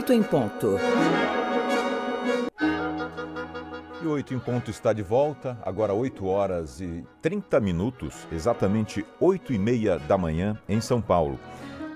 Oito em ponto. E Oito em Ponto está de volta, agora 8 horas e 30 minutos, exatamente 8 e meia da manhã, em São Paulo.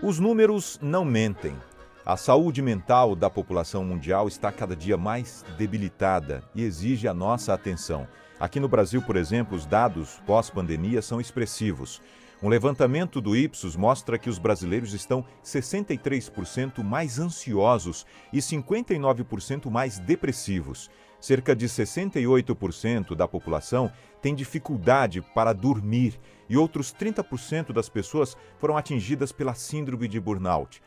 Os números não mentem. A saúde mental da população mundial está cada dia mais debilitada e exige a nossa atenção. Aqui no Brasil, por exemplo, os dados pós-pandemia são expressivos. Um levantamento do Ipsos mostra que os brasileiros estão 63% mais ansiosos e 59% mais depressivos. Cerca de 68% da população tem dificuldade para dormir e outros 30% das pessoas foram atingidas pela síndrome de burnout.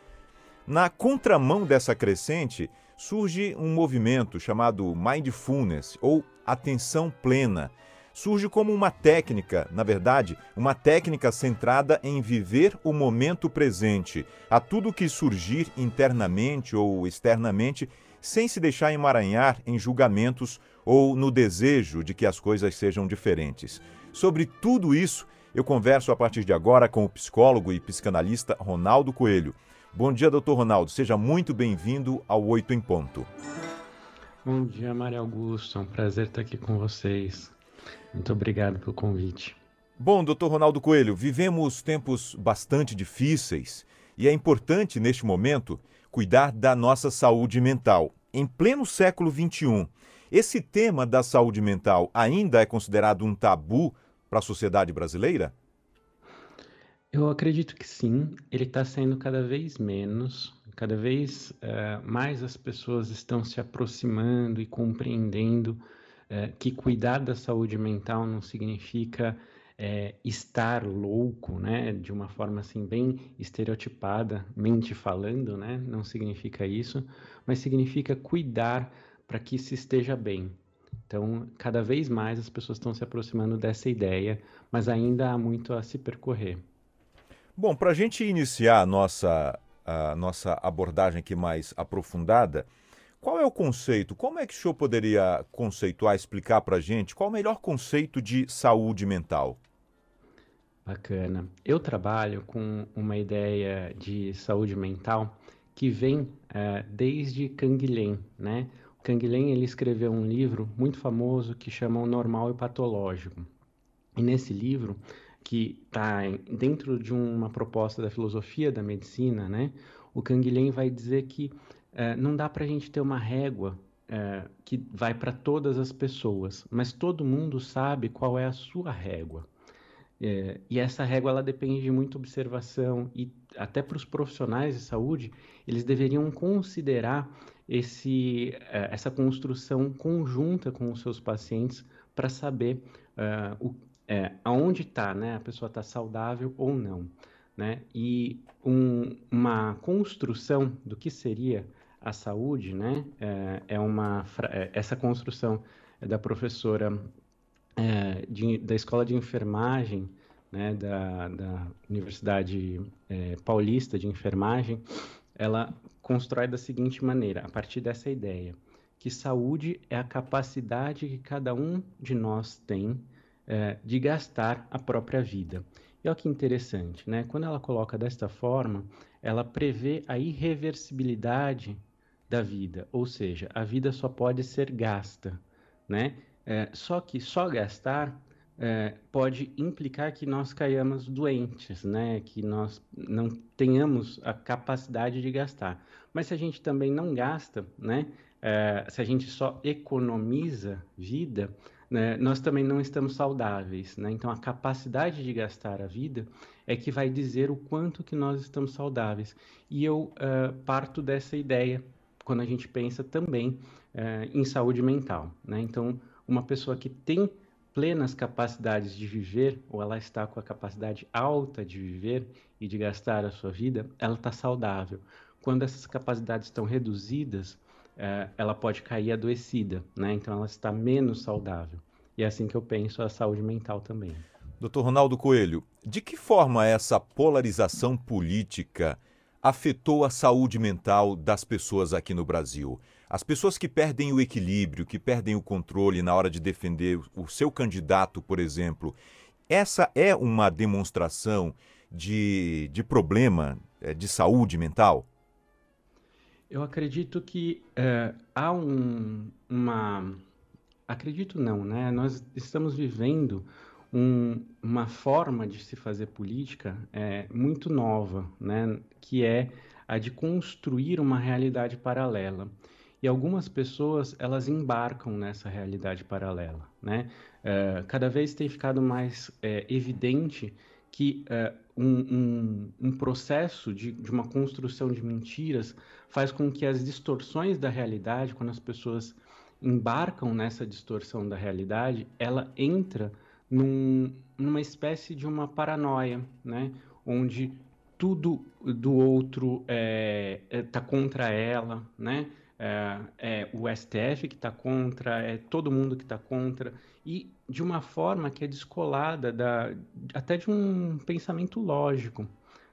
Na contramão dessa crescente, surge um movimento chamado mindfulness ou atenção plena. Surge como uma técnica, na verdade, uma técnica centrada em viver o momento presente, a tudo que surgir internamente ou externamente sem se deixar emaranhar em julgamentos ou no desejo de que as coisas sejam diferentes. Sobre tudo isso, eu converso a partir de agora com o psicólogo e psicanalista Ronaldo Coelho. Bom dia, doutor Ronaldo. Seja muito bem-vindo ao Oito em Ponto. Bom dia, Maria Augusto. É um prazer estar aqui com vocês. Muito obrigado pelo convite. Bom, doutor Ronaldo Coelho, vivemos tempos bastante difíceis e é importante, neste momento, cuidar da nossa saúde mental. Em pleno século XXI, esse tema da saúde mental ainda é considerado um tabu para a sociedade brasileira? Eu acredito que sim, ele está sendo cada vez menos, cada vez uh, mais as pessoas estão se aproximando e compreendendo uh, que cuidar da saúde mental não significa é, estar louco, né, de uma forma assim bem estereotipada, mente falando, né, não significa isso, mas significa cuidar para que se esteja bem. Então, cada vez mais as pessoas estão se aproximando dessa ideia, mas ainda há muito a se percorrer. Bom, para a gente iniciar a nossa, a nossa abordagem aqui mais aprofundada, qual é o conceito? Como é que o senhor poderia conceituar, explicar para a gente qual é o melhor conceito de saúde mental? Bacana. Eu trabalho com uma ideia de saúde mental que vem uh, desde Canguilhem, né? Canguilhem ele escreveu um livro muito famoso que chama O Normal e Patológico. E nesse livro, que está dentro de uma proposta da filosofia da medicina, né? O Canguilhem vai dizer que uh, não dá para a gente ter uma régua uh, que vai para todas as pessoas, mas todo mundo sabe qual é a sua régua. É, e essa régua ela depende de muita observação e até para os profissionais de saúde eles deveriam considerar esse, é, essa construção conjunta com os seus pacientes para saber uh, o, é, aonde está, né? A pessoa está saudável ou não, né? E um, uma construção do que seria a saúde, né? É, é uma é, essa construção é da professora é, de, da Escola de Enfermagem né, da, da Universidade é, Paulista de Enfermagem, ela constrói da seguinte maneira, a partir dessa ideia, que saúde é a capacidade que cada um de nós tem é, de gastar a própria vida. E olha que interessante, né? Quando ela coloca desta forma, ela prevê a irreversibilidade da vida, ou seja, a vida só pode ser gasta, né? É, só que só gastar é, pode implicar que nós caiamos doentes, né? Que nós não tenhamos a capacidade de gastar. Mas se a gente também não gasta, né? É, se a gente só economiza vida, né? nós também não estamos saudáveis, né? Então a capacidade de gastar a vida é que vai dizer o quanto que nós estamos saudáveis. E eu uh, parto dessa ideia quando a gente pensa também uh, em saúde mental, né? Então uma pessoa que tem plenas capacidades de viver, ou ela está com a capacidade alta de viver e de gastar a sua vida, ela está saudável. Quando essas capacidades estão reduzidas, é, ela pode cair adoecida, né? Então ela está menos saudável. E é assim que eu penso a saúde mental também. Doutor Ronaldo Coelho, de que forma essa polarização política afetou a saúde mental das pessoas aqui no Brasil? As pessoas que perdem o equilíbrio, que perdem o controle na hora de defender o seu candidato, por exemplo, essa é uma demonstração de, de problema eh, de saúde mental? Eu acredito que é, há um, uma. Acredito não, né? Nós estamos vivendo um, uma forma de se fazer política é, muito nova, né? Que é a de construir uma realidade paralela. E algumas pessoas elas embarcam nessa realidade paralela, né? É, cada vez tem ficado mais é, evidente que é, um, um, um, processo de, de, uma construção de mentiras faz com que as distorções da realidade, quando as pessoas embarcam nessa distorção da realidade, ela entra num, numa espécie de uma paranoia, né? Onde tudo do outro está é, é, tá contra ela, né? É, é, o STF que está contra, é todo mundo que está contra, e de uma forma que é descolada da, até de um pensamento lógico.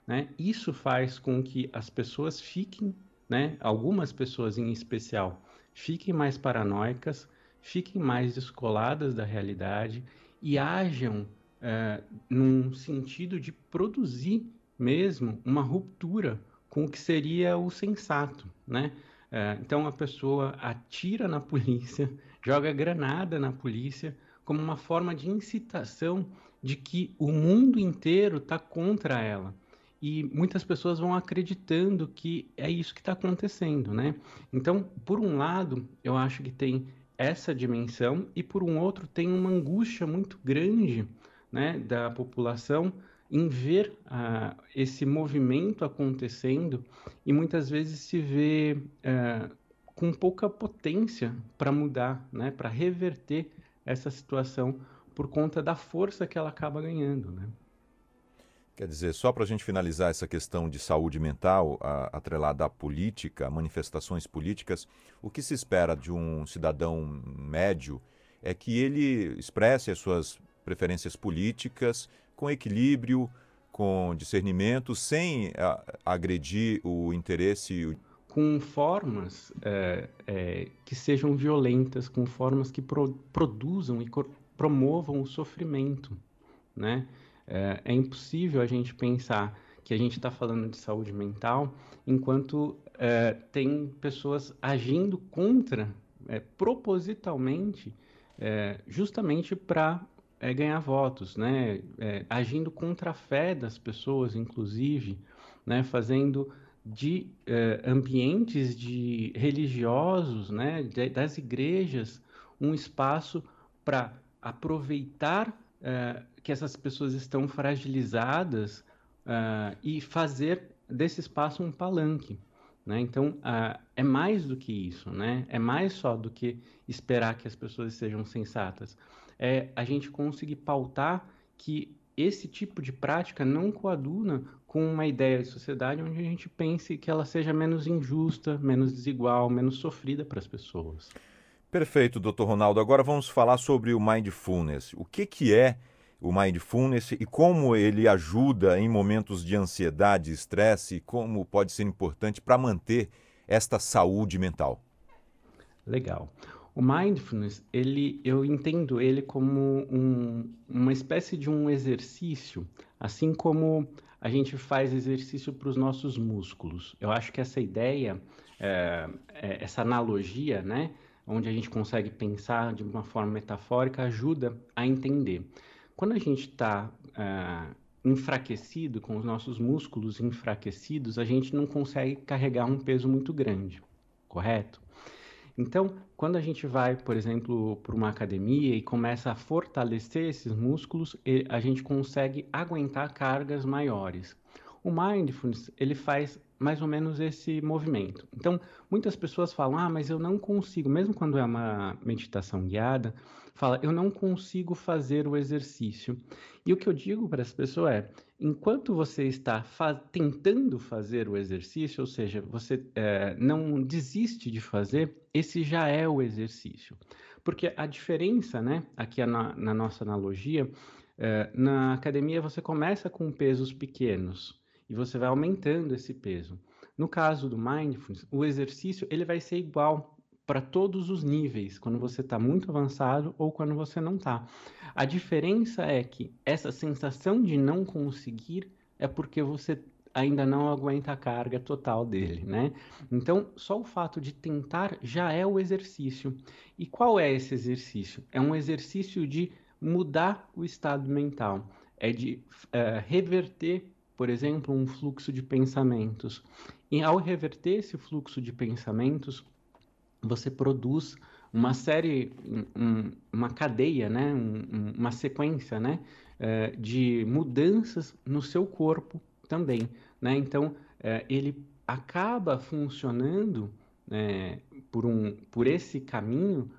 Né? Isso faz com que as pessoas fiquem, né, algumas pessoas em especial, fiquem mais paranoicas, fiquem mais descoladas da realidade e ajam é, num sentido de produzir mesmo uma ruptura com o que seria o sensato, né? É, então a pessoa atira na polícia, joga granada na polícia, como uma forma de incitação de que o mundo inteiro está contra ela. E muitas pessoas vão acreditando que é isso que está acontecendo, né? Então, por um lado, eu acho que tem essa dimensão, e por um outro, tem uma angústia muito grande né, da população em ver uh, esse movimento acontecendo e muitas vezes se vê uh, com pouca potência para mudar, né, para reverter essa situação por conta da força que ela acaba ganhando. Né? Quer dizer, só para a gente finalizar essa questão de saúde mental a, atrelada à política, manifestações políticas, o que se espera de um cidadão médio é que ele expresse as suas preferências políticas com equilíbrio, com discernimento, sem a, agredir o interesse. Com formas é, é, que sejam violentas, com formas que pro, produzam e promovam o sofrimento. Né? É, é, impossível a gente pensar que a gente está falando de saúde mental enquanto é, tem pessoas agindo contra, é, propositalmente, é, justamente para é, ganhar votos, né? É, agindo contra a fé das pessoas, inclusive, né? Fazendo de é, ambientes de religiosos, né? De, das igrejas, um espaço para aproveitar é, que essas pessoas estão fragilizadas é, e fazer desse espaço um palanque. Né? Então, uh, é mais do que isso, né? é mais só do que esperar que as pessoas sejam sensatas é a gente conseguir pautar que esse tipo de prática não coaduna com uma ideia de sociedade onde a gente pense que ela seja menos injusta, menos desigual, menos sofrida para as pessoas. Perfeito, doutor Ronaldo. Agora vamos falar sobre o mindfulness. O que, que é o mindfulness e como ele ajuda em momentos de ansiedade estresse como pode ser importante para manter esta saúde mental? Legal. O mindfulness, ele, eu entendo ele como um, uma espécie de um exercício, assim como a gente faz exercício para os nossos músculos. Eu acho que essa ideia, é, é, essa analogia, né, onde a gente consegue pensar de uma forma metafórica, ajuda a entender. Quando a gente está é, enfraquecido, com os nossos músculos enfraquecidos, a gente não consegue carregar um peso muito grande, correto? Então, quando a gente vai, por exemplo, para uma academia e começa a fortalecer esses músculos, a gente consegue aguentar cargas maiores. O mindfulness, ele faz mais ou menos esse movimento. Então, muitas pessoas falam: "Ah, mas eu não consigo", mesmo quando é uma meditação guiada, fala: "Eu não consigo fazer o exercício". E o que eu digo para essa pessoa é: enquanto você está fa tentando fazer o exercício, ou seja, você é, não desiste de fazer, esse já é o exercício. Porque a diferença, né, aqui na, na nossa analogia, é, na academia você começa com pesos pequenos e você vai aumentando esse peso. No caso do mindfulness, o exercício ele vai ser igual para todos os níveis, quando você está muito avançado ou quando você não está. A diferença é que essa sensação de não conseguir é porque você ainda não aguenta a carga total dele, né? Então, só o fato de tentar já é o exercício. E qual é esse exercício? É um exercício de mudar o estado mental, é de uh, reverter, por exemplo, um fluxo de pensamentos. E ao reverter esse fluxo de pensamentos, você produz uma série, um, uma cadeia, né? Um, uma sequência né? Uh, de mudanças no seu corpo também. Né? Então, uh, ele acaba funcionando uh, por, um, por esse caminho,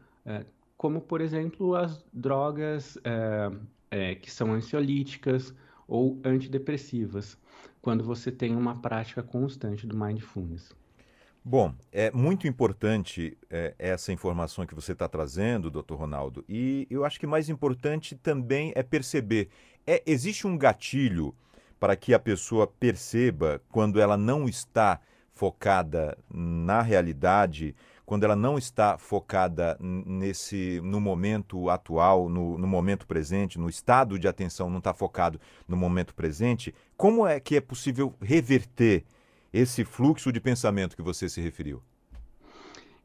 como, por exemplo, as drogas que são ansiolíticas ou antidepressivas, quando você tem uma prática constante do mindfulness. Bom, é muito importante é, essa informação que você está trazendo, doutor Ronaldo, e eu acho que mais importante também é perceber: é, existe um gatilho para que a pessoa perceba quando ela não está focada na realidade, quando ela não está focada nesse no momento atual, no, no momento presente, no estado de atenção não está focado no momento presente, como é que é possível reverter esse fluxo de pensamento que você se referiu?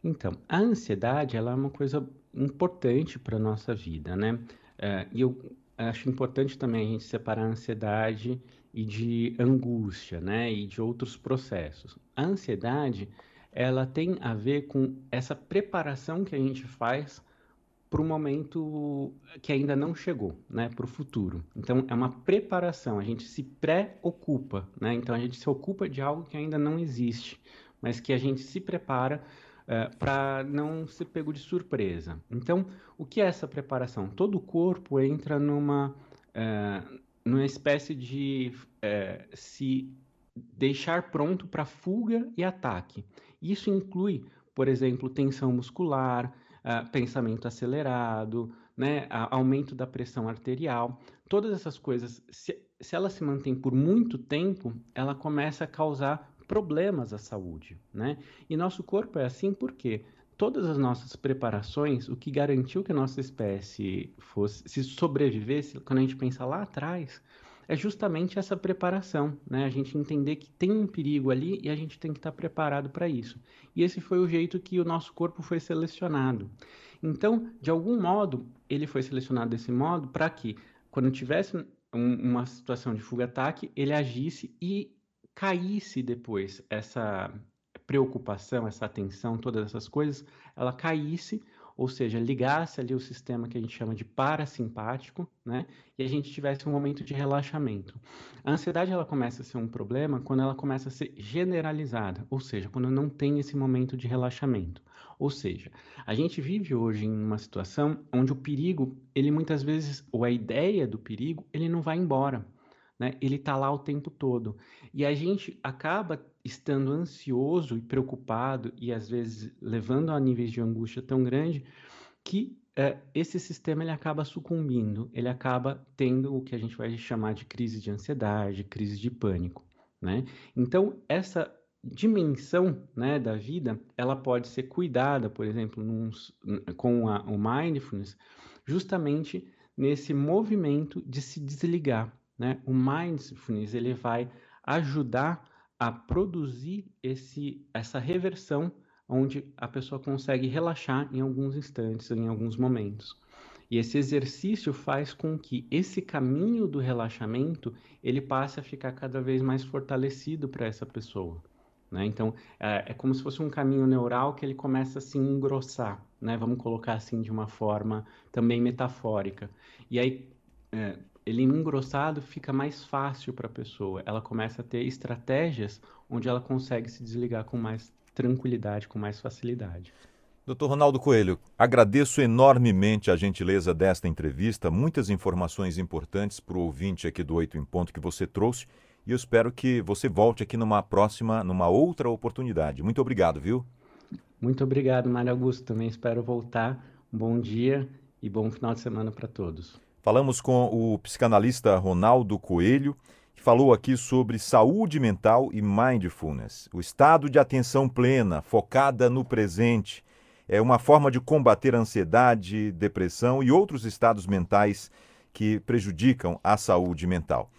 Então, a ansiedade ela é uma coisa importante para a nossa vida, né? É, e eu acho importante também a gente separar a ansiedade e de angústia, né? E de outros processos. A ansiedade, ela tem a ver com essa preparação que a gente faz para o momento que ainda não chegou, né, para o futuro. Então é uma preparação, a gente se pré-ocupa, né? Então a gente se ocupa de algo que ainda não existe, mas que a gente se prepara eh, para não ser pego de surpresa. Então o que é essa preparação? Todo o corpo entra numa uh, numa espécie de uh, se deixar pronto para fuga e ataque. Isso inclui, por exemplo, tensão muscular uh, pensamento acelerado, né, aumento da pressão arterial. Todas essas coisas, se, se ela se mantém por muito tempo, ela começa a causar problemas à saúde, né? E nosso corpo é assim porque todas as nossas preparações, o que garantiu que a nossa espécie fosse se sobrevivesse, quando a gente pensa lá atrás, é justamente essa preparação, né? A gente entender que tem um perigo ali e a gente tem que estar preparado para isso. E esse foi o jeito que o nosso corpo foi selecionado. Então, de algum modo, ele foi selecionado desse modo para que, quando tivesse um, uma situação de fuga-ataque, ele agisse e caísse depois essa preocupação, essa atenção, todas essas coisas, ela caísse ou seja, ligasse ali o sistema que a gente chama de parasimpático, né? E a gente tivesse um momento de relaxamento. A ansiedade ela começa a ser um problema quando ela começa a ser generalizada, ou seja, quando não tem esse momento de relaxamento. Ou seja, a gente vive hoje em uma situação onde o perigo, ele muitas vezes, ou a ideia do perigo, ele não vai embora. Né? Ele está lá o tempo todo. E a gente acaba estando ansioso e preocupado e às vezes levando a níveis de angústia tão grande que é, esse sistema ele acaba sucumbindo, ele acaba tendo o que a gente vai chamar de crise de ansiedade, crise de pânico, né? Então essa dimensão né, da vida ela pode ser cuidada, por exemplo, num, com a, o mindfulness, justamente nesse movimento de se desligar, né? O mindfulness ele vai ajudar a produzir esse, essa reversão onde a pessoa consegue relaxar em alguns instantes, em alguns momentos. E esse exercício faz com que esse caminho do relaxamento ele passe a ficar cada vez mais fortalecido para essa pessoa. Né? Então, é, é, como se fosse um caminho neural que ele começa a se engrossar, né? vamos colocar assim de uma forma também metafórica. E aí, é, ele engrossado fica mais fácil para a pessoa. Ela começa a ter estratégias onde ela consegue se desligar com mais tranquilidade, com mais facilidade. Doutor Ronaldo Coelho, agradeço enormemente a gentileza desta entrevista, muitas informações importantes para o ouvinte aqui do Oito em Ponto que você trouxe e eu espero que você volte aqui numa próxima, numa outra oportunidade. Muito obrigado, viu? Muito obrigado, Mário Augusto. Também espero voltar. Um bom dia e bom final de semana para todos. Falamos com o psicanalista Ronaldo Coelho, que falou aqui sobre saúde mental e mindfulness. O estado de atenção plena, focada no presente, é uma forma de combater ansiedade, depressão e outros estados mentais que prejudicam a saúde mental.